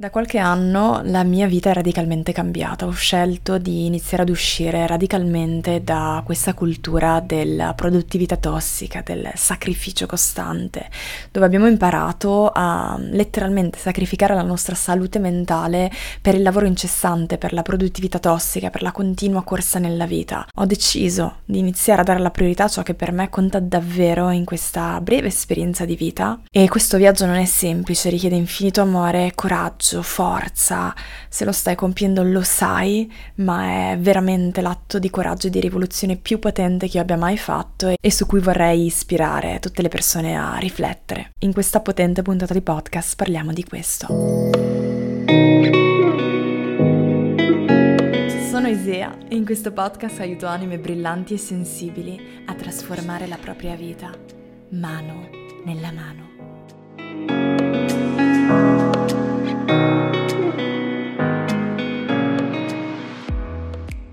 Da qualche anno la mia vita è radicalmente cambiata, ho scelto di iniziare ad uscire radicalmente da questa cultura della produttività tossica, del sacrificio costante, dove abbiamo imparato a letteralmente sacrificare la nostra salute mentale per il lavoro incessante, per la produttività tossica, per la continua corsa nella vita. Ho deciso di iniziare a dare la priorità a ciò che per me conta davvero in questa breve esperienza di vita. E questo viaggio non è semplice, richiede infinito amore coraggio coraggio, forza, se lo stai compiendo lo sai, ma è veramente l'atto di coraggio e di rivoluzione più potente che io abbia mai fatto e su cui vorrei ispirare tutte le persone a riflettere. In questa potente puntata di podcast parliamo di questo. Sono Isea e in questo podcast aiuto anime brillanti e sensibili a trasformare la propria vita mano nella mano. Thank you.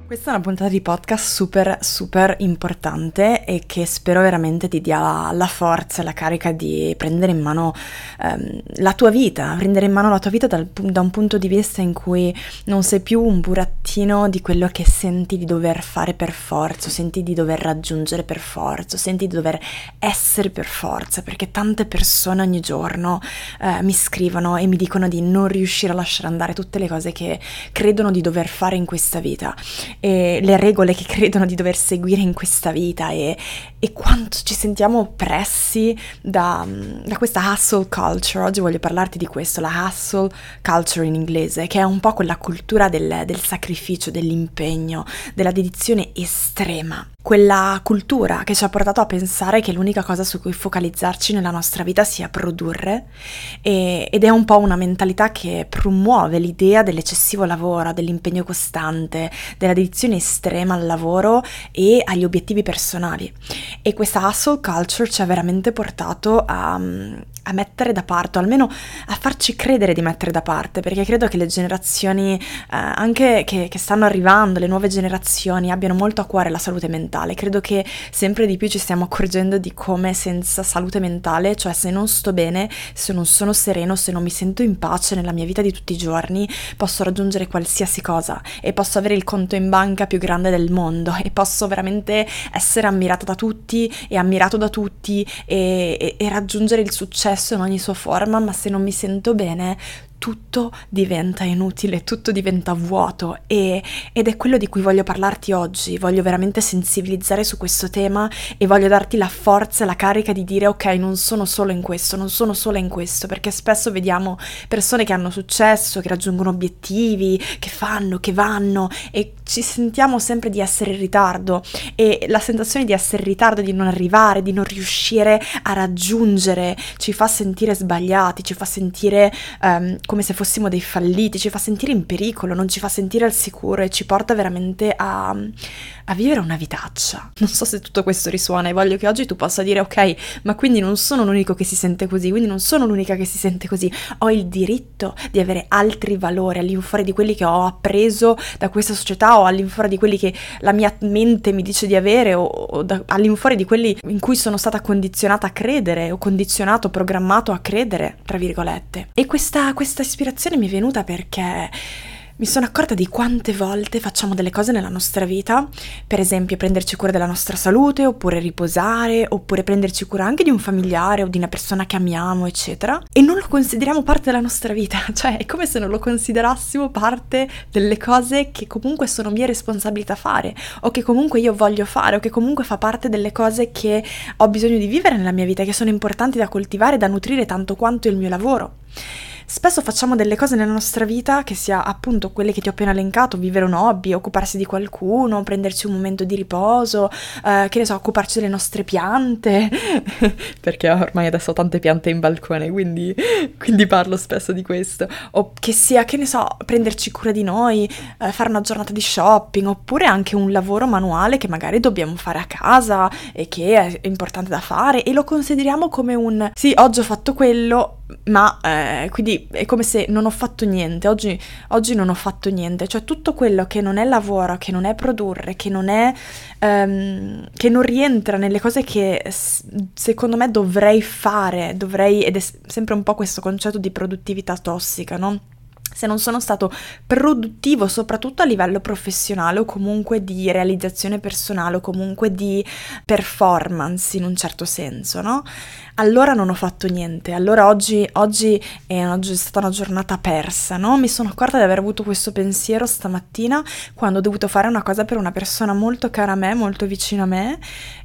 Questa è una puntata di podcast super super importante e che spero veramente ti dia la forza e la carica di prendere in mano ehm, la tua vita, prendere in mano la tua vita dal, da un punto di vista in cui non sei più un burattino di quello che senti di dover fare per forza, senti di dover raggiungere per forza, senti di dover essere per forza, perché tante persone ogni giorno eh, mi scrivono e mi dicono di non riuscire a lasciare andare tutte le cose che credono di dover fare in questa vita e le regole che credono di dover seguire in questa vita e, e quanto ci sentiamo oppressi da, da, questa hustle culture. Oggi voglio parlarti di questo, la hustle culture in inglese, che è un po' quella cultura del, del sacrificio, dell'impegno, della dedizione estrema quella cultura che ci ha portato a pensare che l'unica cosa su cui focalizzarci nella nostra vita sia produrre e, ed è un po' una mentalità che promuove l'idea dell'eccessivo lavoro, dell'impegno costante, della dedizione estrema al lavoro e agli obiettivi personali. E questa hustle culture ci ha veramente portato a, a mettere da parte, o almeno a farci credere di mettere da parte, perché credo che le generazioni, eh, anche che, che, stanno arrivando, le nuove generazioni, abbiano molto a cuore la salute mentale. Credo che sempre di più ci stiamo accorgendo di come senza salute mentale, cioè se non sto bene, se non sono sereno, se non mi sento in pace nella mia vita di tutti i giorni, posso raggiungere qualsiasi cosa e posso avere il conto in banca più grande del mondo e posso veramente essere ammirata da tutti e ammirato da tutti e, e, e raggiungere il successo in ogni sua forma, ma se non mi sento bene, tutto diventa inutile, tutto diventa vuoto e, ed è quello di cui voglio parlarti oggi, voglio veramente sensibilizzare su questo tema e voglio darti la forza e la carica di dire ok non sono solo in questo, non sono solo in questo, perché spesso vediamo persone che hanno successo, che raggiungono obiettivi, che fanno, che vanno e ci sentiamo sempre di essere in ritardo e la sensazione di essere in ritardo, di non arrivare, di non riuscire a raggiungere ci fa sentire sbagliati, ci fa sentire um, come se fossimo dei falliti, ci fa sentire in pericolo, non ci fa sentire al sicuro e ci porta veramente a, a vivere una vitaccia. Non so se tutto questo risuona e voglio che oggi tu possa dire ok, ma quindi non sono l'unico che si sente così, quindi non sono l'unica che si sente così, ho il diritto di avere altri valori all'infuori di quelli che ho appreso da questa società o all'infuori di quelli che la mia mente mi dice di avere o, o da, all'infuori di quelli in cui sono stata condizionata a credere o condizionato, programmato a credere, tra virgolette. E questa, questa ispirazione mi è venuta perché mi sono accorta di quante volte facciamo delle cose nella nostra vita, per esempio prenderci cura della nostra salute, oppure riposare, oppure prenderci cura anche di un familiare o di una persona che amiamo, eccetera, e non lo consideriamo parte della nostra vita, cioè è come se non lo considerassimo parte delle cose che comunque sono mie responsabilità fare, o che comunque io voglio fare, o che comunque fa parte delle cose che ho bisogno di vivere nella mia vita, che sono importanti da coltivare, da nutrire tanto quanto il mio lavoro. Spesso facciamo delle cose nella nostra vita, che sia appunto quelle che ti ho appena elencato, vivere un hobby, occuparsi di qualcuno, prenderci un momento di riposo, eh, che ne so, occuparci delle nostre piante, perché ormai adesso ho tante piante in balcone, quindi, quindi, parlo spesso di questo, o che sia, che ne so, prenderci cura di noi, eh, fare una giornata di shopping, oppure anche un lavoro manuale che magari dobbiamo fare a casa e che è importante da fare e lo consideriamo come un sì, oggi ho fatto quello, ma eh, quindi è come se non ho fatto niente, oggi, oggi, non ho fatto niente, cioè tutto quello che non è lavoro, che non è produrre, che non è, um, che non rientra nelle cose che secondo me dovrei fare, dovrei, ed è sempre un po' questo concetto di produttività tossica, no? Se non sono stato produttivo soprattutto a livello professionale o comunque di realizzazione personale o comunque di performance in un certo senso, no? allora non ho fatto niente, allora oggi, oggi, è, oggi, è, stata una giornata persa, no? Mi sono accorta di aver avuto questo pensiero stamattina quando ho dovuto fare una cosa per una persona molto cara a me, molto vicina a me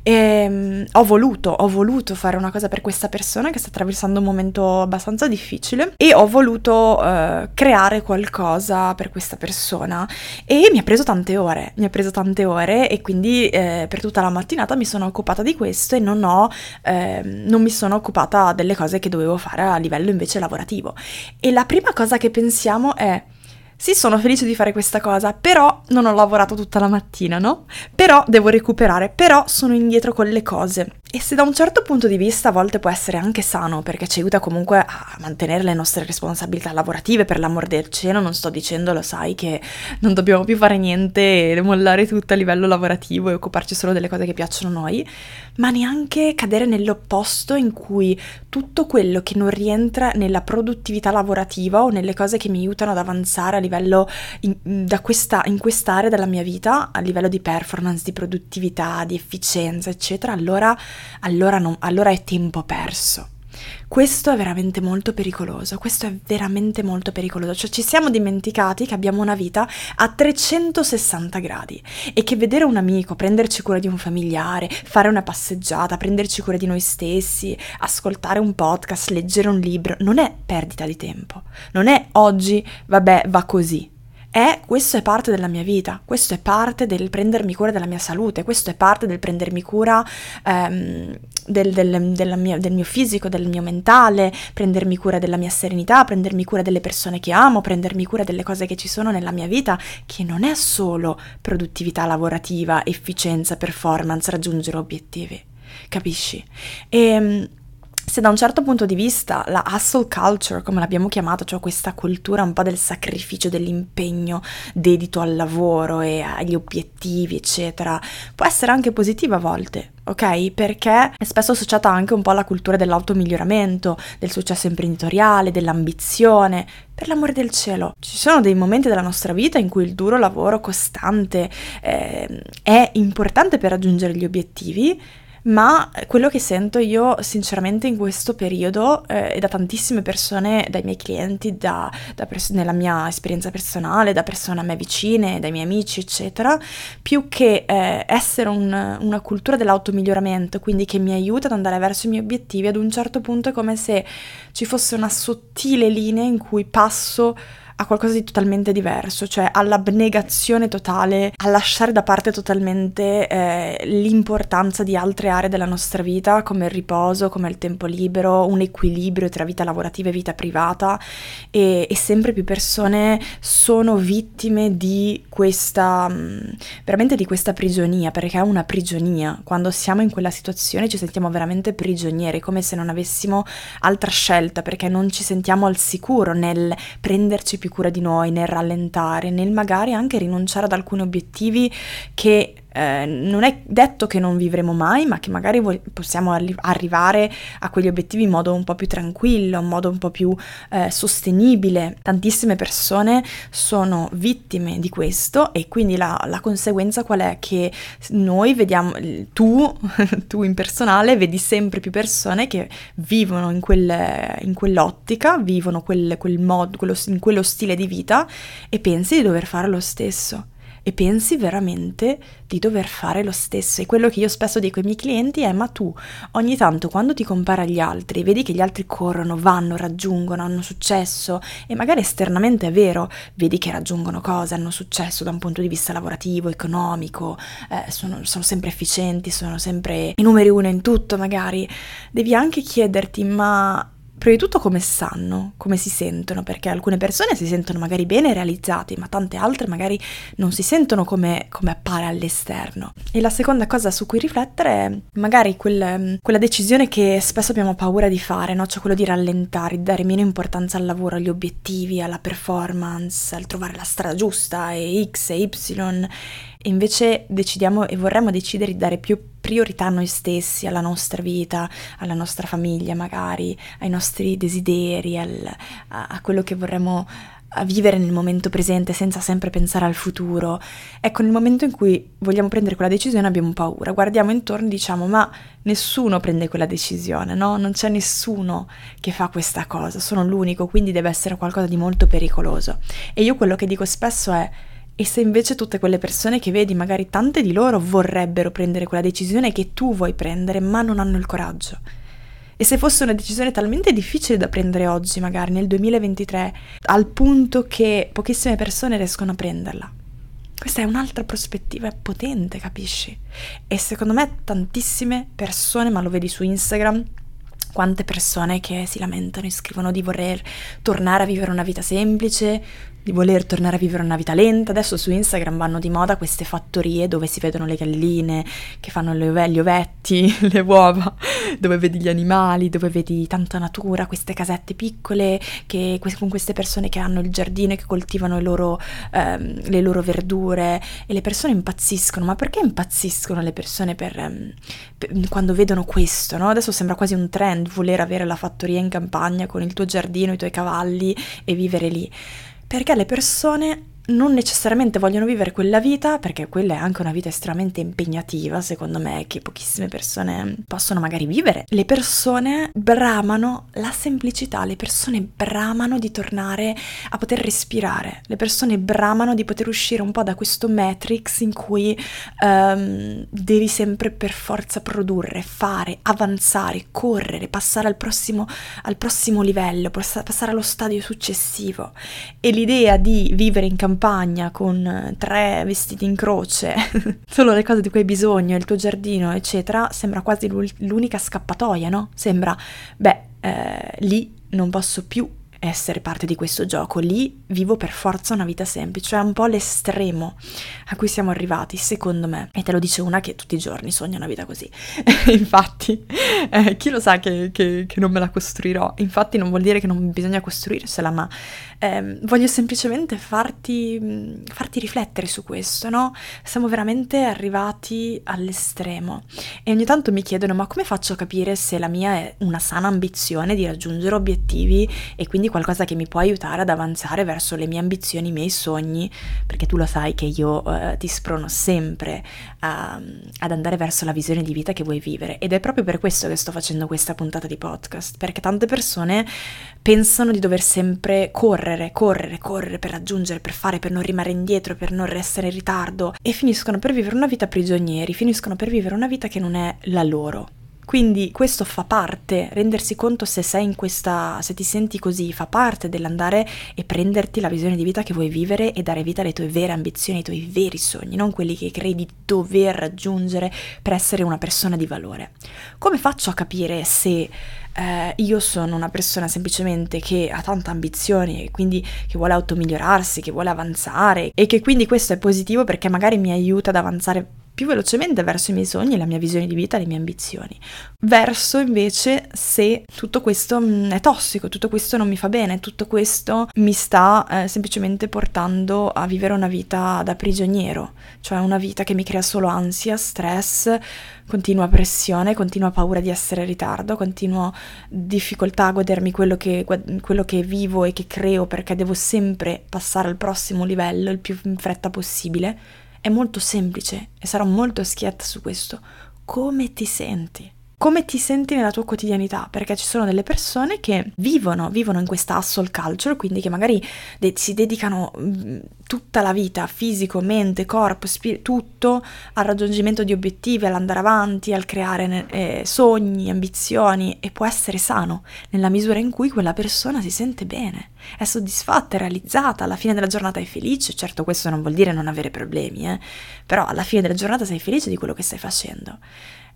e um, ho voluto, ho voluto fare una cosa per questa persona che sta attraversando un momento abbastanza difficile e ho voluto uh, creare qualcosa per questa persona e mi ha preso tante ore, mi ha preso tante ore e quindi eh, per tutta la mattinata mi sono occupata di questo e non ho, eh, non mi sono occupata delle cose che dovevo fare a livello invece lavorativo. E la prima cosa che pensiamo è sì, sono felice di fare questa cosa, però non ho lavorato tutta la mattina, no? Però devo recuperare, però sono indietro con le cose. E se da un certo punto di vista a volte può essere anche sano, perché ci aiuta comunque a mantenere le nostre responsabilità lavorative, per l'amor del cielo, non sto dicendo, lo sai, che non dobbiamo più fare niente e mollare tutto a livello lavorativo e occuparci solo delle cose che piacciono a noi, ma neanche cadere nell'opposto in cui tutto quello che non rientra nella produttività lavorativa o nelle cose che mi aiutano ad avanzare a livello in, da questa, in quest'area della mia vita, a livello di performance, di produttività, di efficienza, eccetera, allora allora, non, allora è tempo perso. Questo è veramente molto pericoloso, questo è veramente molto pericoloso, cioè ci siamo dimenticati che abbiamo una vita a 360 gradi e che vedere un amico, prenderci cura di un familiare, fare una passeggiata, prenderci cura di noi stessi, ascoltare un podcast, leggere un libro, non è perdita di tempo, non è oggi, vabbè, va così, è questo è parte della mia vita, questo è parte del prendermi cura della mia salute, questo è parte del prendermi cura ehm, del, del, mia, del, mio fisico, del mio mentale, prendermi cura della mia serenità, prendermi cura delle persone che amo, prendermi cura delle cose che ci sono nella mia vita, che non è solo produttività lavorativa, efficienza, performance, raggiungere obiettivi. Capisci? E ehm, se da un certo punto di vista la hustle culture, come l'abbiamo chiamata, cioè questa cultura un po' del sacrificio, dell'impegno dedito al lavoro e agli obiettivi, eccetera, può essere anche positiva a volte, ok? Perché è spesso associata anche un po' alla cultura dell'automiglioramento, del successo imprenditoriale, dell'ambizione. Per l'amore del cielo, ci sono dei momenti della nostra vita in cui il duro lavoro costante eh, è importante per raggiungere gli obiettivi, ma quello che sento io sinceramente in questo periodo eh, e da tantissime persone, dai miei clienti, da, da pers- nella mia esperienza personale, da persone a me vicine, dai miei amici, eccetera, più che eh, essere un, una cultura dell'automiglioramento, quindi che mi aiuta ad andare verso i miei obiettivi, ad un certo punto è come se ci fosse una sottile linea in cui passo a qualcosa di totalmente diverso, cioè all'abnegazione totale, a lasciare da parte totalmente eh, l'importanza di altre aree della nostra vita, come il riposo, come il tempo libero, un equilibrio tra vita lavorativa e vita privata e, e sempre più persone sono vittime di questa, mm, veramente di questa prigionia, perché è una prigionia. Quando siamo in quella situazione ci sentiamo veramente prigionieri, come se non avessimo altra scelta, perché non ci sentiamo al sicuro nel prenderci più cura di noi, nel rallentare, nel magari anche rinunciare ad alcuni obiettivi che eh, non è detto che non vivremo mai, ma che magari vo- possiamo arri- arrivare a quegli obiettivi in modo un po' più tranquillo, in modo un po' più eh, sostenibile. Tantissime persone sono vittime di questo e quindi la, la conseguenza qual è? Che noi vediamo, tu, tu in personale, vedi sempre più persone che vivono in, quel, in quell'ottica, vivono quel, quel mod, quello, in quello stile di vita e pensi di dover fare lo stesso e pensi veramente di dover fare lo stesso. E quello che io spesso dico ai miei clienti è: ma tu ogni tanto quando ti compari agli altri, vedi che gli altri corrono, vanno, raggiungono, hanno successo, e magari esternamente è vero, vedi che raggiungono cose, hanno successo da un punto di vista lavorativo, economico, eh, sono, sono sempre efficienti, sono sempre i numeri uno in tutto, magari. Devi anche chiederti: ma prima di tutto come stanno, come si sentono, perché alcune persone si sentono magari bene realizzate, ma tante altre magari non si sentono come, come appare all'esterno. E la seconda cosa su cui riflettere è magari quel, quella decisione che spesso abbiamo paura di fare, no? cioè quello di rallentare, di dare meno importanza al lavoro, agli obiettivi, alla performance, al trovare la strada giusta e X e Y e invece decidiamo e vorremmo decidere di dare più priorità a noi stessi, alla nostra vita, alla nostra famiglia magari, ai nostri desideri, al, a, a, quello che vorremmo vivere nel momento presente senza sempre pensare al futuro. Ecco, nel momento in cui vogliamo prendere quella decisione abbiamo paura, guardiamo intorno e diciamo ma nessuno prende quella decisione, no? Non c'è nessuno che fa questa cosa, sono l'unico, quindi deve essere qualcosa di molto pericoloso. E io quello che dico spesso è e se invece tutte quelle persone che vedi, magari tante di loro vorrebbero prendere quella decisione che tu vuoi prendere, ma non hanno il coraggio? E se fosse una decisione talmente difficile da prendere oggi, magari nel 2023, al punto che pochissime persone riescono a prenderla. Questa è un'altra prospettiva potente, capisci? E secondo me tantissime persone, ma lo vedi su Instagram, quante persone che si lamentano e scrivono di voler tornare a vivere una vita semplice, di voler tornare a vivere una vita lenta. Adesso su Instagram vanno di moda queste fattorie dove si vedono le galline che fanno ove- gli ovetti, le uova, dove vedi gli animali, dove vedi tanta natura, queste casette piccole che, con queste persone che hanno il giardino e che coltivano loro, ehm, le loro verdure e le persone impazziscono. Ma perché impazziscono le persone per, ehm, per, quando vedono questo? No? Adesso sembra quasi un trend voler avere la fattoria in campagna con il tuo giardino, i tuoi cavalli e vivere lì perché le persone non necessariamente vogliono vivere quella vita, perché quella è anche una vita estremamente impegnativa, secondo me, che pochissime persone possono magari vivere. Le persone bramano la semplicità, le persone bramano di tornare a poter respirare, le persone bramano di poter uscire un po' da questo matrix in cui um, devi sempre per forza produrre, fare, avanzare, correre, passare al prossimo, al prossimo livello, passare allo stadio successivo. E l'idea di vivere in campagna campagna con tre vestiti in croce, solo le cose di cui hai bisogno, il tuo giardino, eccetera, sembra quasi l'unica scappatoia, no? Sembra, beh, eh, lì non posso più essere parte di questo gioco, lì vivo per forza una vita semplice, è un po' l'estremo a cui siamo arrivati, secondo me. E te lo dice una che tutti i giorni sogna una vita così. Infatti, eh, chi lo sa che, che, che, non me la costruirò? Infatti non vuol dire che non bisogna costruirsela, ma eh, voglio semplicemente farti, farti riflettere su questo, no? Siamo veramente arrivati all'estremo e ogni tanto mi chiedono ma come faccio a capire se la mia è una sana ambizione di raggiungere obiettivi e quindi qualcosa che mi può aiutare ad avanzare verso le mie ambizioni, i miei sogni, perché tu lo sai che io eh, ti sprono sempre a, ad andare verso la visione di vita che vuoi vivere ed è proprio per questo che sto facendo questa puntata di podcast, perché tante persone pensano di dover sempre correre, correre, correre per raggiungere, per fare, per non rimanere indietro, per non restare in ritardo e finiscono per vivere una vita prigionieri, finiscono per vivere una vita che non è la loro. Quindi questo fa parte, rendersi conto se sei in questa, se ti senti così, fa parte dell'andare e prenderti la visione di vita che vuoi vivere e dare vita alle tue vere ambizioni, ai tuoi veri sogni, non quelli che credi dover raggiungere per essere una persona di valore. Come faccio a capire se eh, io sono una persona semplicemente che ha tante ambizioni e quindi che vuole automigliorarsi, che vuole avanzare e che quindi questo è positivo perché magari mi aiuta ad avanzare più velocemente verso i miei sogni, la mia visione di vita, le mie ambizioni. Verso invece se tutto questo mm, è tossico, tutto questo non mi fa bene, tutto questo mi sta eh, semplicemente portando a vivere una vita da prigioniero, cioè una vita che mi crea solo ansia, stress, continua pressione, continua paura di essere in ritardo, continua difficoltà a godermi quello che, quello che vivo e che creo perché devo sempre passare al prossimo livello il più in fretta possibile è molto semplice e sarò molto schietta su questo. Come ti senti? Come ti senti nella tua quotidianità, perché ci sono delle persone che vivono, vivono in questa hustle culture, quindi che magari de- si dedicano tutta la vita, fisico, mente, corpo, spirito, tutto al raggiungimento di obiettivi, all'andare avanti, al creare eh, sogni, ambizioni e può essere sano nella misura in cui quella persona si sente bene, è soddisfatta, è realizzata, alla fine della giornata è felice, certo questo non vuol dire non avere problemi, eh? però alla fine della giornata sei felice di quello che stai facendo.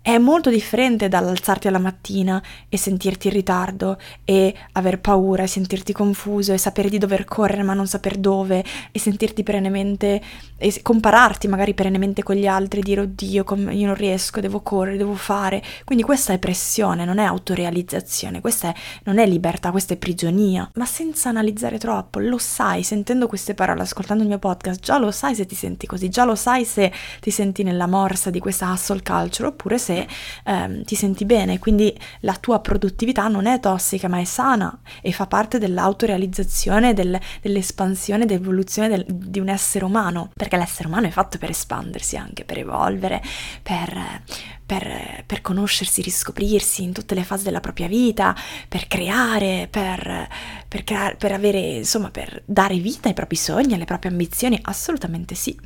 È molto differente dall'alzarti alla mattina e sentirti in ritardo e aver paura e sentirti confuso e sapere di dover correre ma non saper dove e sentirti perennemente e compararti magari perennemente con gli altri e dire oddio io non riesco, devo correre, devo fare. Quindi questa è pressione, non è autorealizzazione, questa è, non è libertà, questa è prigionia, ma senza analizzare troppo, lo sai, sentendo queste parole, ascoltando il mio podcast, già lo sai se ti senti così, già lo sai se ti senti nella morsa di questa hustle culture oppure se ehm, ti senti bene, quindi la tua produttività non è tossica ma è sana e fa parte dell'autorealizzazione, del, dell'espansione, dell'evoluzione del, di un essere umano, perché l'essere umano è fatto per espandersi anche, per evolvere, per, per, per conoscersi, riscoprirsi in tutte le fasi della propria vita, per creare, per, per, creare, per avere, insomma, per dare vita ai propri sogni, alle proprie ambizioni, assolutamente sì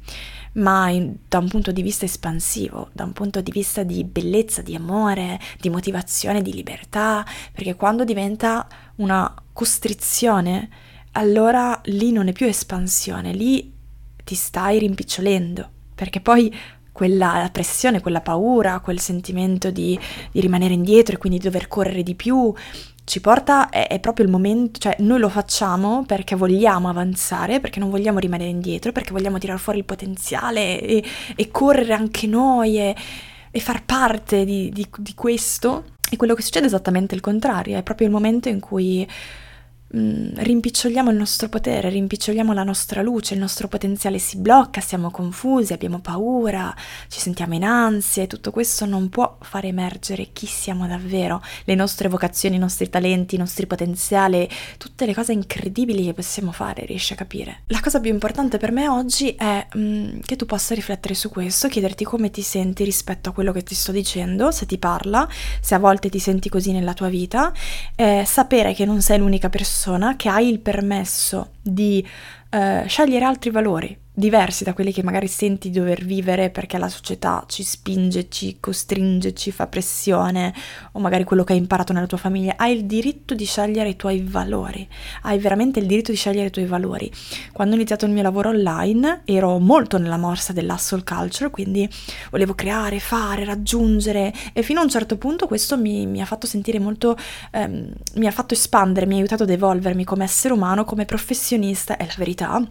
ma in, da un punto di vista espansivo, da un punto di vista di bellezza, di amore, di motivazione, di libertà, perché quando diventa una costrizione, allora lì non è più espansione, lì ti stai rimpicciolendo, perché poi quella pressione, quella paura, quel sentimento di, di rimanere indietro e quindi di dover correre di più, ci porta, è, è, proprio il momento, cioè noi lo facciamo perché vogliamo avanzare, perché non vogliamo rimanere indietro, perché vogliamo tirare fuori il potenziale e, e correre anche noi e, e far parte di, di, di questo. E quello che succede è esattamente il contrario, è proprio il momento in cui Mm, rimpiccioliamo il nostro potere, rimpiccioliamo la nostra luce, il nostro potenziale si blocca, siamo confusi, abbiamo paura, ci sentiamo in ansia e tutto questo non può far emergere chi siamo davvero, le nostre vocazioni, i nostri talenti, i nostri potenziali, tutte le cose incredibili che possiamo fare, riesci a capire. La cosa più importante per me oggi è mm, che tu possa riflettere su questo, chiederti come ti senti rispetto a quello che ti sto dicendo, se ti parla, se a volte ti senti così nella tua vita, eh, sapere che non sei l'unica persona persona che hai il permesso di eh, scegliere altri valori, diversi da quelli che magari senti di dover vivere perché la società ci spinge, ci costringe, ci fa pressione o magari quello che hai imparato nella tua famiglia, hai il diritto di scegliere i tuoi valori, hai veramente il diritto di scegliere i tuoi valori. Quando ho iniziato il mio lavoro online ero molto nella morsa dell'hustle culture, quindi volevo creare, fare, raggiungere e fino a un certo punto questo mi, mi ha fatto sentire molto, ehm, mi ha fatto espandere, mi ha aiutato ad evolvermi come essere umano, come professionista, è la verità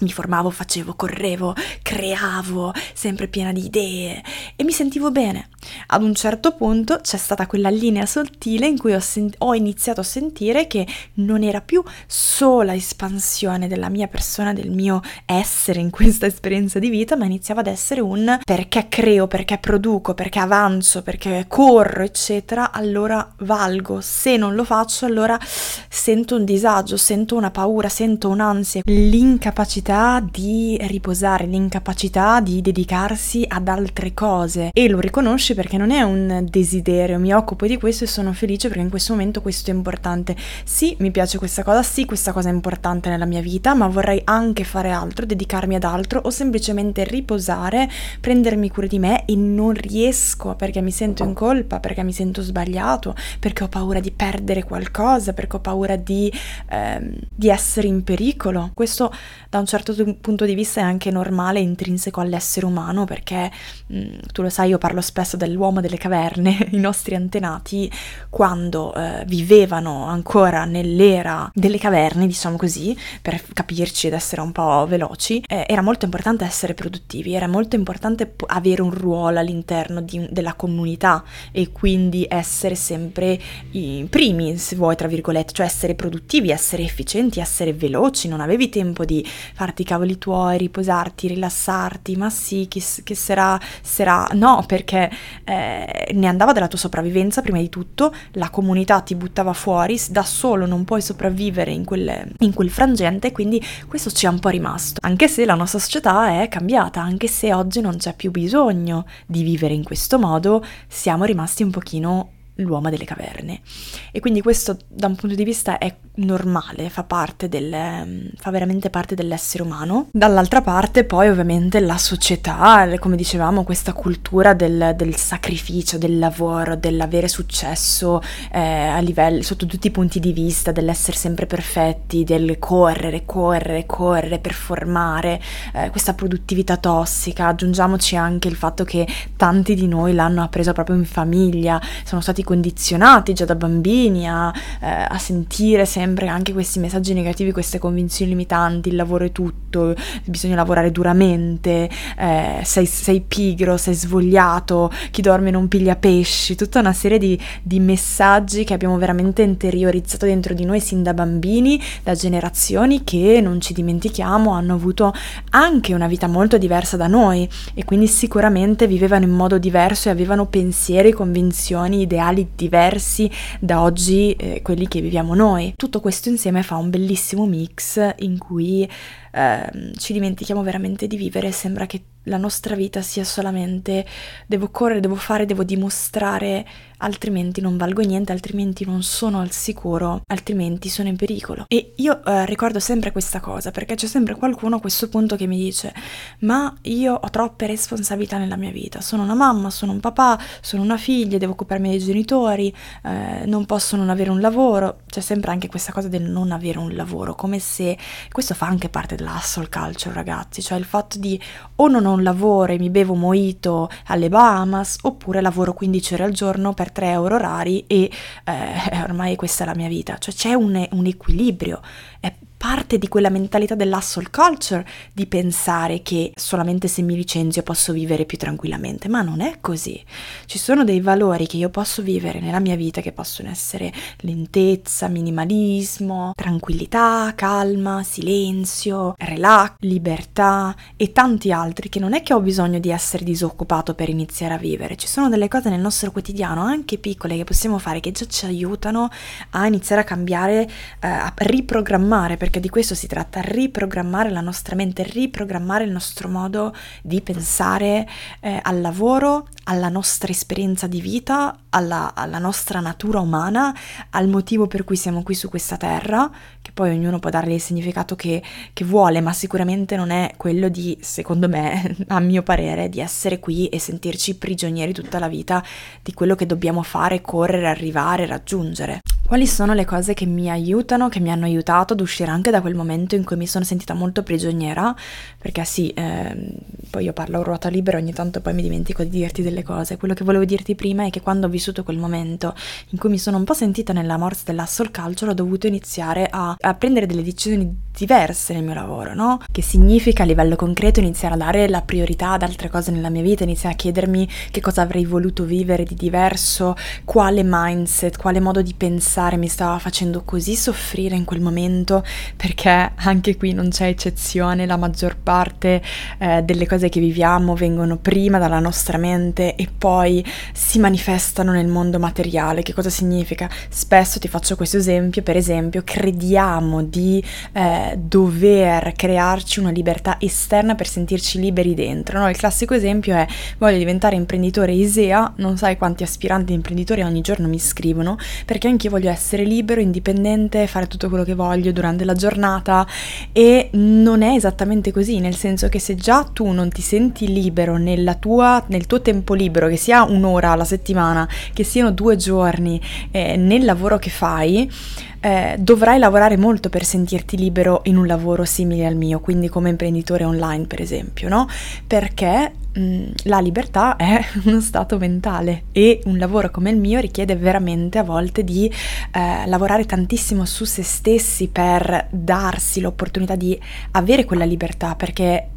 mi formavo, facevo, correvo, creavo, sempre piena di idee e mi sentivo bene. Ad un certo punto c'è stata quella linea sottile in cui ho, sen- ho, iniziato a sentire che non era più sola espansione della mia persona, del mio essere in questa esperienza di vita, ma iniziava ad essere un perché creo, perché produco, perché avanzo, perché corro, eccetera, allora valgo. Se non lo faccio, allora sento un disagio, sento una paura, sento un'ansia, l'incapacità l'incapacità di riposare, l'incapacità di dedicarsi ad altre cose e lo riconosci perché non è un desiderio, mi occupo di questo e sono felice perché in questo momento questo è importante. Sì, mi piace questa cosa, sì, questa cosa è importante nella mia vita, ma vorrei anche fare altro, dedicarmi ad altro o semplicemente riposare, prendermi cura di me e non riesco perché mi sento in colpa, perché mi sento sbagliato, perché ho paura di perdere qualcosa, perché ho paura di, ehm, di essere in pericolo. Questo da un certo certo punto di vista è anche normale intrinseco all'essere umano perché mh, mm, tu lo sai, io parlo spesso dell'uomo delle caverne, i nostri antenati quando eh, vivevano ancora nell'era delle caverne, diciamo così, per capirci ed essere un po' veloci, eh, era molto importante essere produttivi, era molto importante avere un ruolo all'interno di, della comunità e quindi essere sempre i primi, se vuoi, tra virgolette, cioè essere produttivi, essere efficienti, essere veloci, non avevi tempo di fare farti i cavoli tuoi, riposarti, rilassarti, ma sì, che, che sarà, sarà, no, perché eh, ne andava della tua sopravvivenza prima di tutto, la comunità ti buttava fuori, da solo non puoi sopravvivere in quel, in quel frangente, quindi questo ci è un po' rimasto, anche se la nostra società è cambiata, anche se oggi non c'è più bisogno di vivere in questo modo, siamo rimasti un pochino l'uomo delle caverne. E quindi questo da un punto di vista è normale, fa parte del, ehm, fa veramente parte dell'essere umano. Dall'altra parte poi ovviamente la società, come dicevamo, questa cultura del, del sacrificio, del lavoro, dell'avere successo eh, a livello, sotto tutti i punti di vista, dell'essere sempre perfetti, del correre, correre, correre, performare, eh, questa produttività tossica. Aggiungiamoci anche il fatto che tanti di noi l'hanno appreso proprio in famiglia, sono stati condizionati già da bambini a, eh, a, sentire sempre anche questi messaggi negativi, queste convinzioni limitanti, il lavoro è tutto, bisogna lavorare duramente, eh, sei, sei, pigro, sei svogliato, chi dorme non piglia pesci, tutta una serie di, di messaggi che abbiamo veramente interiorizzato dentro di noi sin da bambini, da generazioni che non ci dimentichiamo hanno avuto anche una vita molto diversa da noi e quindi sicuramente vivevano in modo diverso e avevano pensieri, convinzioni, ideali diversi da oggi eh, quelli che viviamo noi. Tutto questo insieme fa un bellissimo mix in cui eh, ci dimentichiamo veramente di vivere sembra che la nostra vita sia solamente devo correre, devo fare, devo dimostrare, altrimenti non valgo niente, altrimenti non sono al sicuro, altrimenti sono in pericolo. E io eh, ricordo sempre questa cosa perché c'è sempre qualcuno a questo punto che mi dice ma io ho troppe responsabilità nella mia vita, sono una mamma, sono un papà, sono una figlia, devo occuparmi dei genitori, eh, non posso non avere un lavoro, c'è sempre anche questa cosa del non avere un lavoro, come se questo fa anche parte della hustle culture ragazzi, cioè il fatto di o non ho un lavoro e mi bevo mojito alle Bahamas oppure lavoro 15 ore al giorno per 3 euro orari e eh, ormai questa è la mia vita, cioè c'è un, un equilibrio, è parte di quella mentalità dell'hustle culture di pensare che solamente se mi licenzio posso vivere più tranquillamente, ma non è così. Ci sono dei valori che io posso vivere nella mia vita che possono essere lentezza, minimalismo, tranquillità, calma, silenzio, relax, libertà e tanti altri che non è che ho bisogno di essere disoccupato per iniziare a vivere. Ci sono delle cose nel nostro quotidiano, anche piccole, che possiamo fare che già ci aiutano a iniziare a cambiare, eh, a riprogrammare perché di questo si tratta, riprogrammare la nostra mente, riprogrammare il nostro modo di pensare eh, al lavoro, alla nostra esperienza di vita, alla, alla, nostra natura umana, al motivo per cui siamo qui su questa terra, che poi ognuno può darle il significato che, che vuole, ma sicuramente non è quello di, secondo me, a mio parere, di essere qui e sentirci prigionieri tutta la vita di quello che dobbiamo fare, correre, arrivare, raggiungere. Quali sono le cose che mi aiutano, che mi hanno aiutato ad uscire anche da quel momento in cui mi sono sentita molto prigioniera? Perché sì, eh, poi io parlo a ruota libera, ogni tanto poi mi dimentico di dirti delle cose. Quello che volevo dirti prima è che quando ho vissuto quel momento in cui mi sono un po' sentita nella morsa della soul culture, ho dovuto iniziare a, a prendere delle decisioni diverse nel mio lavoro, no? Che significa a livello concreto iniziare a dare la priorità ad altre cose nella mia vita, iniziare a chiedermi che cosa avrei voluto vivere di diverso, quale mindset, quale modo di pensare mi stava facendo così soffrire in quel momento perché anche qui non c'è eccezione, la maggior parte eh, delle cose che viviamo vengono prima dalla nostra mente e poi si manifestano nel mondo materiale. Che cosa significa? Spesso ti faccio questo esempio, per esempio, crediamo di eh, dover crearci una libertà esterna per sentirci liberi dentro. No? Il classico esempio è voglio diventare imprenditore ISEA, non sai quanti aspiranti imprenditori ogni giorno mi scrivono perché anche io voglio voglio essere libero, indipendente, fare tutto quello che voglio durante la giornata e non è esattamente così, nel senso che se già tu non ti senti libero tua, nel tuo tempo libero, che sia un'ora alla settimana, che siano due giorni eh, nel lavoro che fai, eh, dovrai lavorare molto per sentirti libero in un lavoro simile al mio, quindi come imprenditore online per esempio, no? Perché Mm, la libertà è uno stato mentale e un lavoro come il mio richiede veramente a volte di eh, lavorare tantissimo su se stessi per darsi l'opportunità di avere quella libertà perché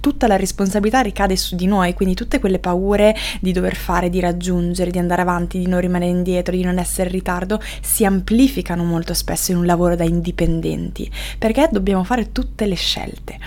tutta la responsabilità ricade su di noi, quindi tutte quelle paure di dover fare, di raggiungere, di andare avanti, di non rimanere indietro, di non essere in ritardo, si amplificano molto spesso in un lavoro da indipendenti, perché dobbiamo fare tutte le scelte.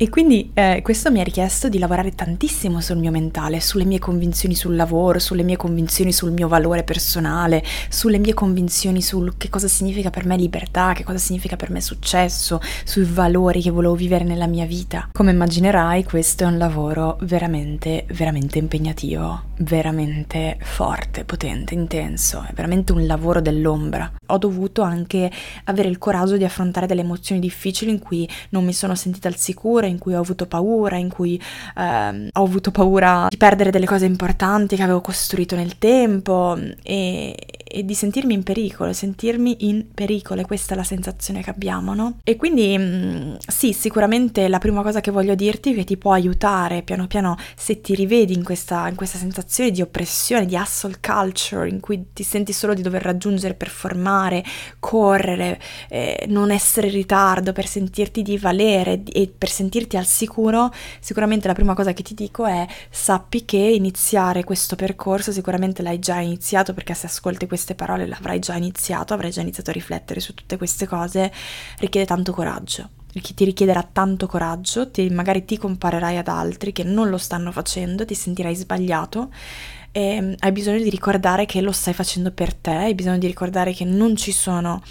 E quindi eh, questo mi ha richiesto di lavorare tantissimo sul mio mentale, sulle mie convinzioni sul lavoro, sulle mie convinzioni sul mio valore personale, sulle mie convinzioni sul che cosa significa per me libertà, che cosa significa per me successo, sui valori che volevo vivere nella mia vita. Come immaginerai, questo è un lavoro veramente, veramente impegnativo, veramente forte, potente, intenso, è veramente un lavoro dell'ombra. Ho dovuto anche avere il coraggio di affrontare delle emozioni difficili in cui non mi sono sentita al sicuro in cui ho avuto paura, in cui ehm, ho avuto paura di perdere delle cose importanti che avevo costruito nel tempo e, e di sentirmi in pericolo, sentirmi in pericolo, e questa è la sensazione che abbiamo, no? E quindi mm, sì, sicuramente la prima cosa che voglio dirti che ti può aiutare piano piano se ti rivedi in questa, in questa sensazione di oppressione, di hustle culture, in cui ti senti solo di dover raggiungere, performare, correre, eh, non essere in ritardo per sentirti di valere e per sentirti al sicuro, sicuramente la prima cosa che ti dico è sappi che iniziare questo percorso sicuramente l'hai già iniziato perché se ascolti queste parole l'avrai già iniziato, avrai già iniziato a riflettere su tutte queste cose, richiede tanto coraggio. Ti richiederà tanto coraggio, ti, magari ti comparerai ad altri che non lo stanno facendo, ti sentirai sbagliato e mm, hai bisogno di ricordare che lo stai facendo per te, hai bisogno di ricordare che non ci sono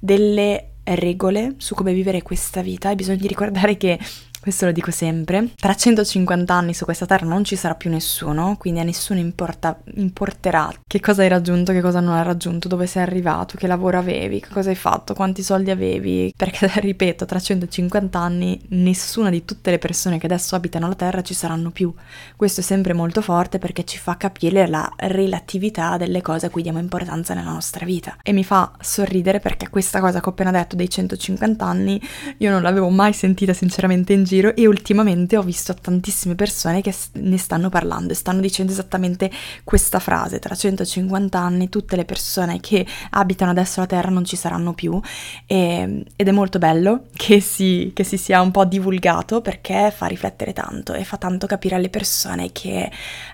delle regole su come vivere questa vita, hai bisogno di ricordare che questo lo dico sempre, tra 150 anni su questa terra non ci sarà più nessuno, quindi a nessuno importa, importerà che cosa hai raggiunto, che cosa non hai raggiunto, dove sei arrivato, che lavoro avevi, che cosa hai fatto, quanti soldi avevi, perché ripeto, tra 150 anni nessuna di tutte le persone che adesso abitano la terra ci saranno più. Questo è sempre molto forte perché ci fa capire la relatività delle cose a cui diamo importanza nella nostra vita. E mi fa sorridere perché questa cosa che ho appena detto dei 150 anni io non l'avevo mai sentita sinceramente in giro giro e ultimamente ho visto tantissime persone che ne stanno parlando e stanno dicendo esattamente questa frase, tra 150 anni tutte le persone che abitano adesso la Terra non ci saranno più e, ed è molto bello che si, che si sia un po' divulgato perché fa riflettere tanto e fa tanto capire alle persone che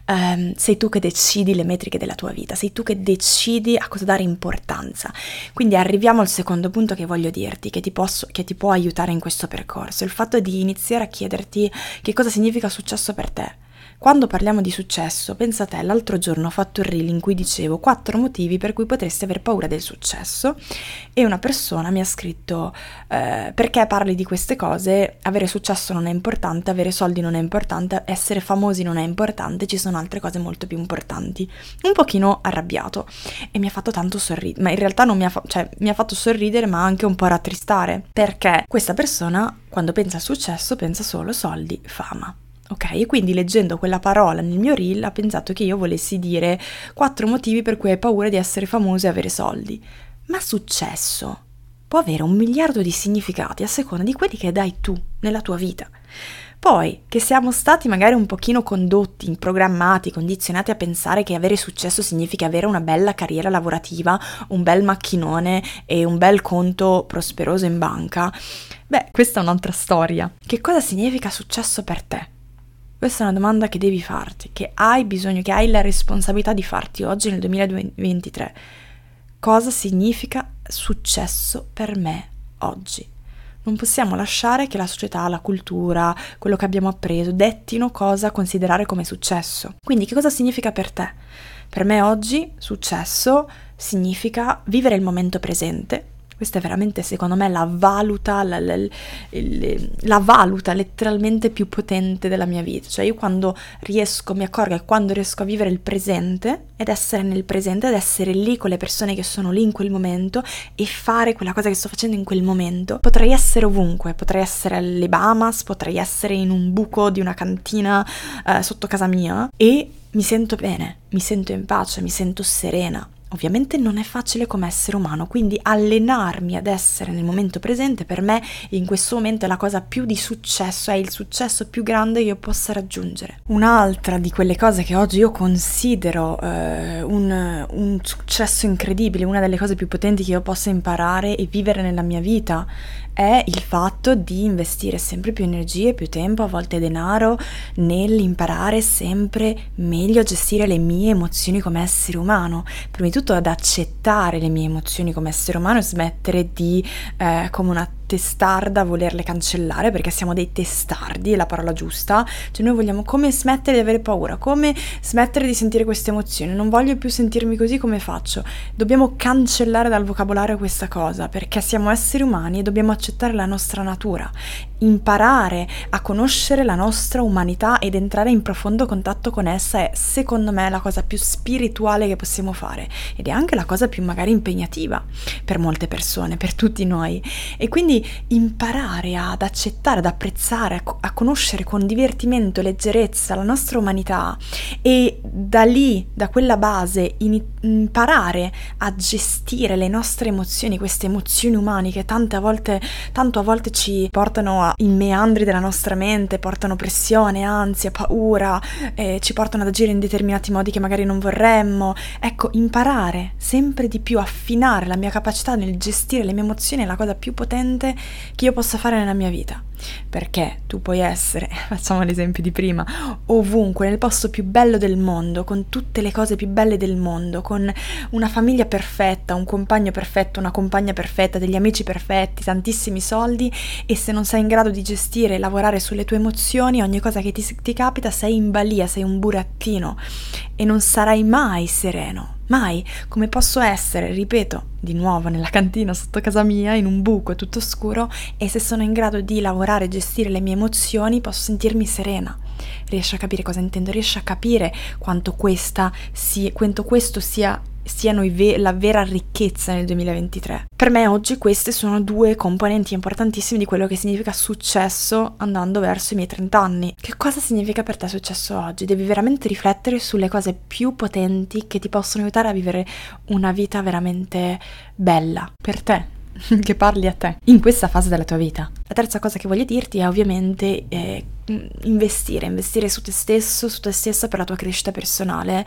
um, sei tu che decidi le metriche della tua vita, sei tu che decidi a cosa dare importanza. Quindi arriviamo al secondo punto che voglio dirti, che ti, posso, che ti può aiutare in questo percorso, il fatto di iniziare iniziare a chiederti che cosa significa successo per te. Quando parliamo di successo, pensa a te, l'altro giorno ho fatto il reel in cui dicevo quattro motivi per cui potresti aver paura del successo e una persona mi ha scritto eh, perché parli di queste cose, avere successo non è importante, avere soldi non è importante, essere famosi non è importante, ci sono altre cose molto più importanti. Un pochino arrabbiato e mi ha fatto tanto sorridere, ma in realtà non mi ha, fa- cioè, mi ha fatto sorridere ma anche un po' rattristare perché questa persona quando pensa al successo pensa solo soldi, fama. Ok, quindi leggendo quella parola nel mio reel ha pensato che io volessi dire quattro motivi per cui hai paura di essere famoso e avere soldi. Ma successo può avere un miliardo di significati a seconda di quelli che dai tu nella tua vita. Poi, che siamo stati magari un pochino condotti, programmati, condizionati a pensare che avere successo significa avere una bella carriera lavorativa, un bel macchinone e un bel conto prosperoso in banca, beh, questa è un'altra storia. Che cosa significa successo per te? Questa è una domanda che devi farti, che hai bisogno, che hai la responsabilità di farti oggi nel 2023. Cosa significa successo per me oggi? Non possiamo lasciare che la società, la cultura, quello che abbiamo appreso dettino cosa considerare come successo. Quindi che cosa significa per te? Per me oggi successo significa vivere il momento presente, questa è veramente, secondo me, la valuta, la, la, la, valuta letteralmente più potente della mia vita. Cioè io quando riesco, mi accorgo che quando riesco a vivere il presente ed essere nel presente, ed essere lì con le persone che sono lì in quel momento e fare quella cosa che sto facendo in quel momento, potrei essere ovunque, potrei essere alle Bahamas, potrei essere in un buco di una cantina eh, sotto casa mia e mi sento bene, mi sento in pace, mi sento serena. Ovviamente non è facile come essere umano, quindi allenarmi ad essere nel momento presente per me in questo momento è la cosa più di successo, è il successo più grande che io possa raggiungere. Un'altra di quelle cose che oggi io considero eh, un, un successo incredibile, una delle cose più potenti che io possa imparare e vivere nella mia vita è il fatto di investire sempre più energie, più tempo, a volte denaro, nell'imparare sempre meglio a gestire le mie emozioni come essere umano. Prima di tutto ad accettare le mie emozioni come essere umano e smettere di, eh, come una testarda volerle cancellare perché siamo dei testardi, è la parola giusta, cioè noi vogliamo come smettere di avere paura, come smettere di sentire queste emozioni, non voglio più sentirmi così come faccio, dobbiamo cancellare dal vocabolario questa cosa perché siamo esseri umani e dobbiamo accettare la nostra natura imparare a conoscere la nostra umanità ed entrare in profondo contatto con essa è secondo me la cosa più spirituale che possiamo fare ed è anche la cosa più magari impegnativa per molte persone, per tutti noi. E quindi imparare ad accettare, ad apprezzare, a, conoscere con divertimento, leggerezza la nostra umanità e da lì, da quella base, in, imparare a gestire le nostre emozioni, queste emozioni umane che tante volte, tanto a volte ci portano a i meandri della nostra mente portano pressione, ansia, paura, eh, ci portano ad agire in determinati modi che magari non vorremmo. Ecco, imparare sempre di più, affinare la mia capacità nel gestire le mie emozioni è la cosa più potente che io possa fare nella mia vita perché tu puoi essere, facciamo l'esempio di prima, ovunque, nel posto più bello del mondo, con tutte le cose più belle del mondo, con una famiglia perfetta, un compagno perfetto, una compagna perfetta, degli amici perfetti, tantissimi soldi e se non sei in grado di gestire e lavorare sulle tue emozioni, ogni cosa che ti, ti capita sei in balia, sei un burattino e non sarai mai sereno. Mai, come posso essere, ripeto, di nuovo nella cantina sotto casa mia, in un buco tutto scuro, e se sono in grado di lavorare e gestire le mie emozioni, posso sentirmi serena. Riesci a capire cosa intendo, riesci a capire quanto, questa si, quanto questo sia siano ve- la vera ricchezza nel 2023. Per me oggi queste sono due componenti importantissime di quello che significa successo andando verso i miei 30 anni. Che cosa significa per te successo oggi? Devi veramente riflettere sulle cose più potenti che ti possono aiutare a vivere una vita veramente bella per te, che parli a te in questa fase della tua vita. La terza cosa che voglio dirti è ovviamente eh, investire, investire su te stesso, su te stessa per la tua crescita personale,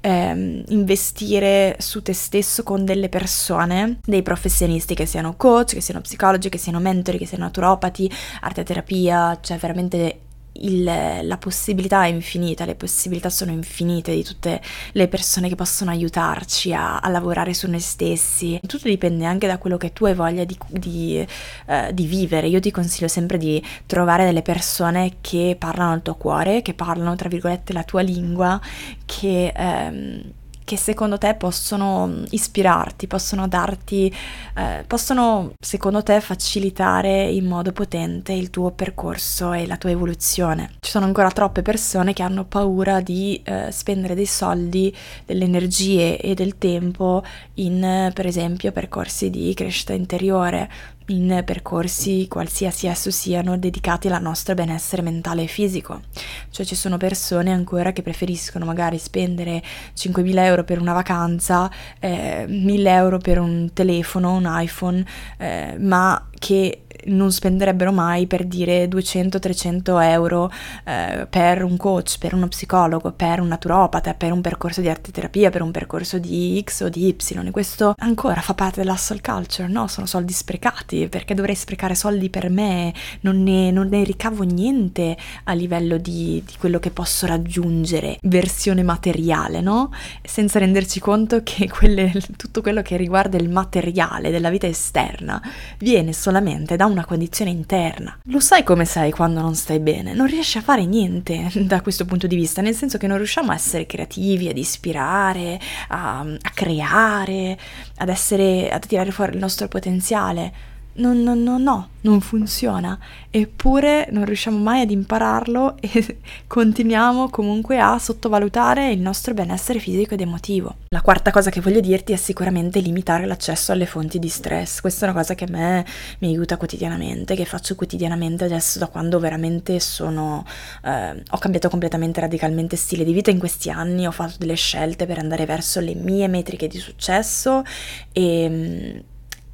eh, investire su te stesso con delle persone, dei professionisti che siano coach, che siano psicologi, che siano mentori, che siano naturopati, arte terapia, cioè veramente il, la possibilità è infinita, le possibilità sono infinite di tutte le persone che possono aiutarci a, a lavorare su noi stessi. Tutto dipende anche da quello che tu hai voglia di, di, uh, di, vivere. Io ti consiglio sempre di trovare delle persone che parlano al tuo cuore, che parlano, tra virgolette, la tua lingua, che... Um, che secondo te possono ispirarti, possono darti, eh, possono secondo te facilitare in modo potente il tuo percorso e la tua evoluzione. Ci sono ancora troppe persone che hanno paura di eh, spendere dei soldi, delle energie e del tempo in per esempio percorsi di crescita interiore, in percorsi qualsiasi esso siano dedicati al nostro benessere mentale e fisico. Cioè ci sono persone ancora che preferiscono magari spendere 5.000 euro per una vacanza, eh, 1.000 euro per un telefono, un iPhone, eh, ma che non spenderebbero mai per dire 200-300 euro eh, per un coach, per uno psicologo, per un naturopata, per un percorso di arte terapia, per un percorso di X o di Y. E questo ancora fa parte dell'hustle culture, no? Sono soldi sprecati, perché dovrei sprecare soldi per me? Non ne, non ne ricavo niente a livello di, di quello che posso raggiungere, versione materiale, no? Senza renderci conto che quelle, tutto quello che riguarda il materiale della vita esterna viene solamente da un una condizione interna. Lo sai come sei quando non stai bene, non riesci a fare niente da questo punto di vista, nel senso che non riusciamo a essere creativi, ad ispirare, a, a creare, ad essere, a tirare fuori il nostro potenziale. Non, no, no, no, non funziona, eppure non riusciamo mai ad impararlo e continuiamo comunque a sottovalutare il nostro benessere fisico ed emotivo. La quarta cosa che voglio dirti è sicuramente limitare l'accesso alle fonti di stress. Questa è una cosa che a me mi aiuta quotidianamente, che faccio quotidianamente adesso da quando veramente sono... Eh, ho cambiato completamente radicalmente stile di vita in questi anni, ho fatto delle scelte per andare verso le mie metriche di successo e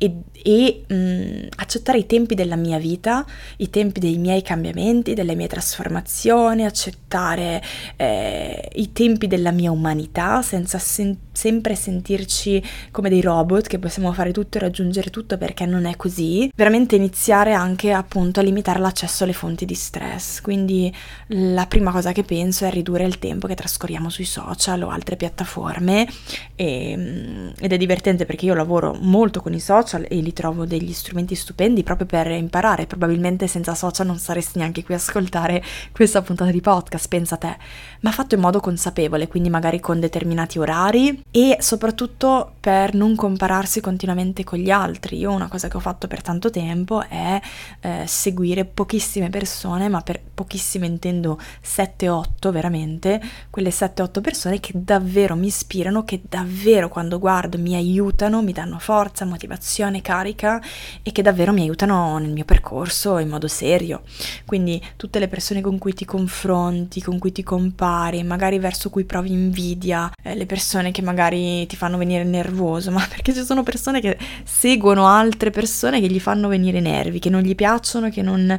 e, e mh, mm, accettare i tempi della mia vita, i tempi dei miei cambiamenti, delle mie trasformazioni, accettare eh, i tempi della mia umanità senza sen- sempre sentirci come dei robot che possiamo fare tutto e raggiungere tutto perché non è così. Veramente iniziare anche appunto a limitare l'accesso alle fonti di stress. Quindi la prima cosa che penso è ridurre il tempo che trascorriamo sui social o altre piattaforme e, mm, ed è divertente perché io lavoro molto con i social social e li trovo degli strumenti stupendi proprio per imparare. Probabilmente senza social non saresti neanche qui a ascoltare questa puntata di podcast, pensa te, ma fatto in modo consapevole, quindi magari con determinati orari e soprattutto per non compararsi continuamente con gli altri. Io una cosa che ho fatto per tanto tempo è eh, seguire pochissime persone, ma per pochissime intendo 7-8 veramente, quelle 7-8 persone che davvero mi ispirano, che davvero quando guardo mi aiutano, mi danno forza, motivazione, carica e che davvero mi aiutano nel mio percorso in modo serio. Quindi tutte le persone con cui ti confronti, con cui ti compari, magari verso cui provi invidia, eh, le persone che magari ti fanno venire nervoso, ma perché ci sono persone che seguono altre persone che gli fanno venire i nervi, che non gli piacciono, che non,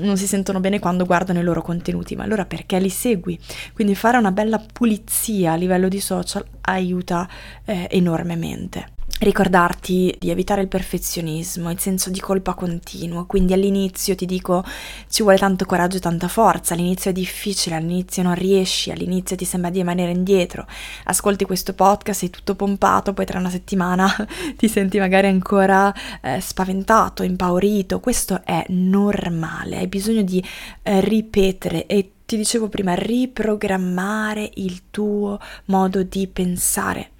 non si sentono bene quando guardano i loro contenuti, ma allora perché li segui? Quindi fare una bella pulizia a livello di social aiuta eh, enormemente ricordarti di evitare il perfezionismo, il senso di colpa continuo, quindi all'inizio ti dico ci vuole tanto coraggio e tanta forza, all'inizio è difficile, all'inizio non riesci, all'inizio ti sembra di rimanere indietro, ascolti questo podcast, sei tutto pompato, poi tra una settimana ti senti magari ancora eh, spaventato, impaurito, questo è normale, hai bisogno di eh, ripetere e ti dicevo prima, riprogrammare il tuo modo di pensare.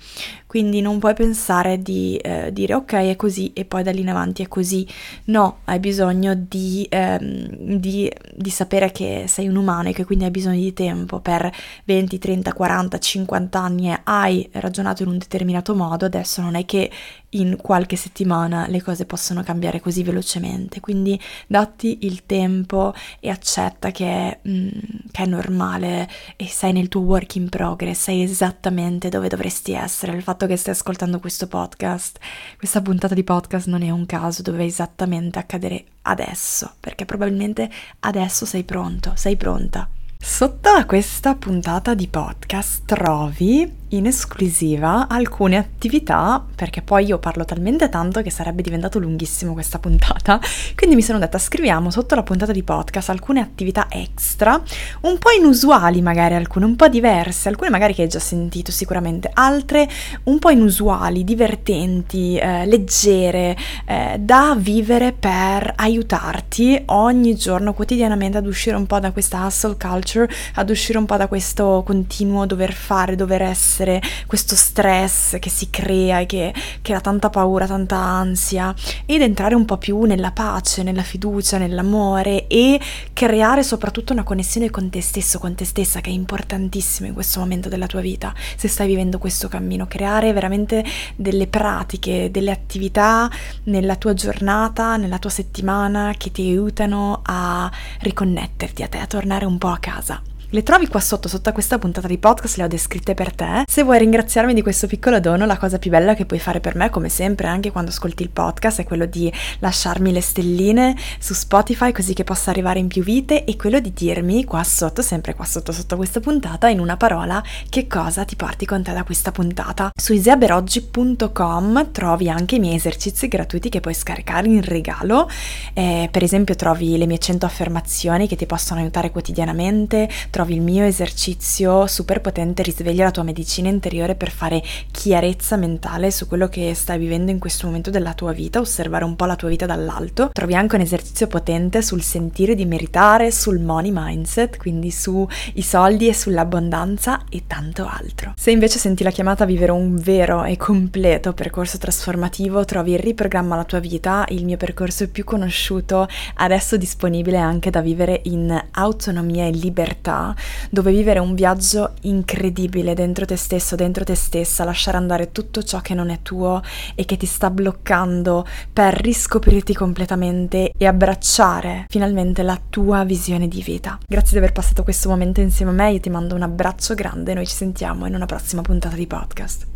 Quindi non puoi pensare di eh, dire ok è così e poi da lì in avanti è così. No, hai bisogno di, ehm, di, di sapere che sei un umano e che quindi hai bisogno di tempo per 20, 30, 40, 50 anni hai ragionato in un determinato modo, adesso non è che in qualche settimana le cose possono cambiare così velocemente. Quindi datti il tempo e accetta che, mm, che è normale e sei nel tuo work in progress, sai esattamente dove dovresti essere. Il fatto che stai ascoltando questo podcast, questa puntata di podcast non è un caso, dove esattamente accadere adesso, perché probabilmente adesso sei pronto, sei pronta. Sotto a questa puntata di podcast trovi in esclusiva alcune attività, perché poi io parlo talmente tanto che sarebbe diventato lunghissimo questa puntata, quindi mi sono detta scriviamo sotto la puntata di podcast alcune attività extra, un po' inusuali magari alcune, un po' diverse, alcune magari che hai già sentito sicuramente, altre un po' inusuali, divertenti, eh, leggere, eh, da vivere per aiutarti ogni giorno, quotidianamente ad uscire un po' da questa hustle culture, ad uscire un po' da questo continuo dover fare, dover essere essere questo stress che si crea e che, ha tanta paura, tanta ansia ed entrare un po' più nella pace, nella fiducia, nell'amore e creare soprattutto una connessione con te stesso, con te stessa che è importantissimo in questo momento della tua vita, se stai vivendo questo cammino, creare veramente delle pratiche, delle attività nella tua giornata, nella tua settimana che ti aiutano a riconnetterti a te, a tornare un po' a casa. Le trovi qua sotto, sotto a questa puntata di podcast, le ho descritte per te. Se vuoi ringraziarmi di questo piccolo dono, la cosa più bella che puoi fare per me, come sempre, anche quando ascolti il podcast, è quello di lasciarmi le stelline su Spotify così che possa arrivare in più vite e quello di dirmi qua sotto, sempre qua sotto, sotto questa puntata, in una parola, che cosa ti porti con te da questa puntata. Su isaberoggi.com trovi anche i miei esercizi gratuiti che puoi scaricare in regalo. Eh, per esempio trovi le mie 100 affermazioni che ti possono aiutare quotidianamente, trovi il mio esercizio super potente risveglia la tua medicina interiore per fare chiarezza mentale su quello che stai vivendo in questo momento della tua vita, osservare un po' la tua vita dall'alto. Trovi anche un esercizio potente sul sentire di meritare, sul money mindset, quindi sui soldi e sull'abbondanza e tanto altro. Se invece senti la chiamata a vivere un vero e completo percorso trasformativo, trovi il riprogramma la tua vita, il mio percorso più conosciuto, adesso disponibile anche da vivere in autonomia e libertà dove vivere un viaggio incredibile dentro te stesso, dentro te stessa, lasciare andare tutto ciò che non è tuo e che ti sta bloccando per riscoprirti completamente e abbracciare finalmente la tua visione di vita. Grazie di aver passato questo momento insieme a me, io ti mando un abbraccio grande, noi ci sentiamo in una prossima puntata di podcast.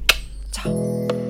Ciao!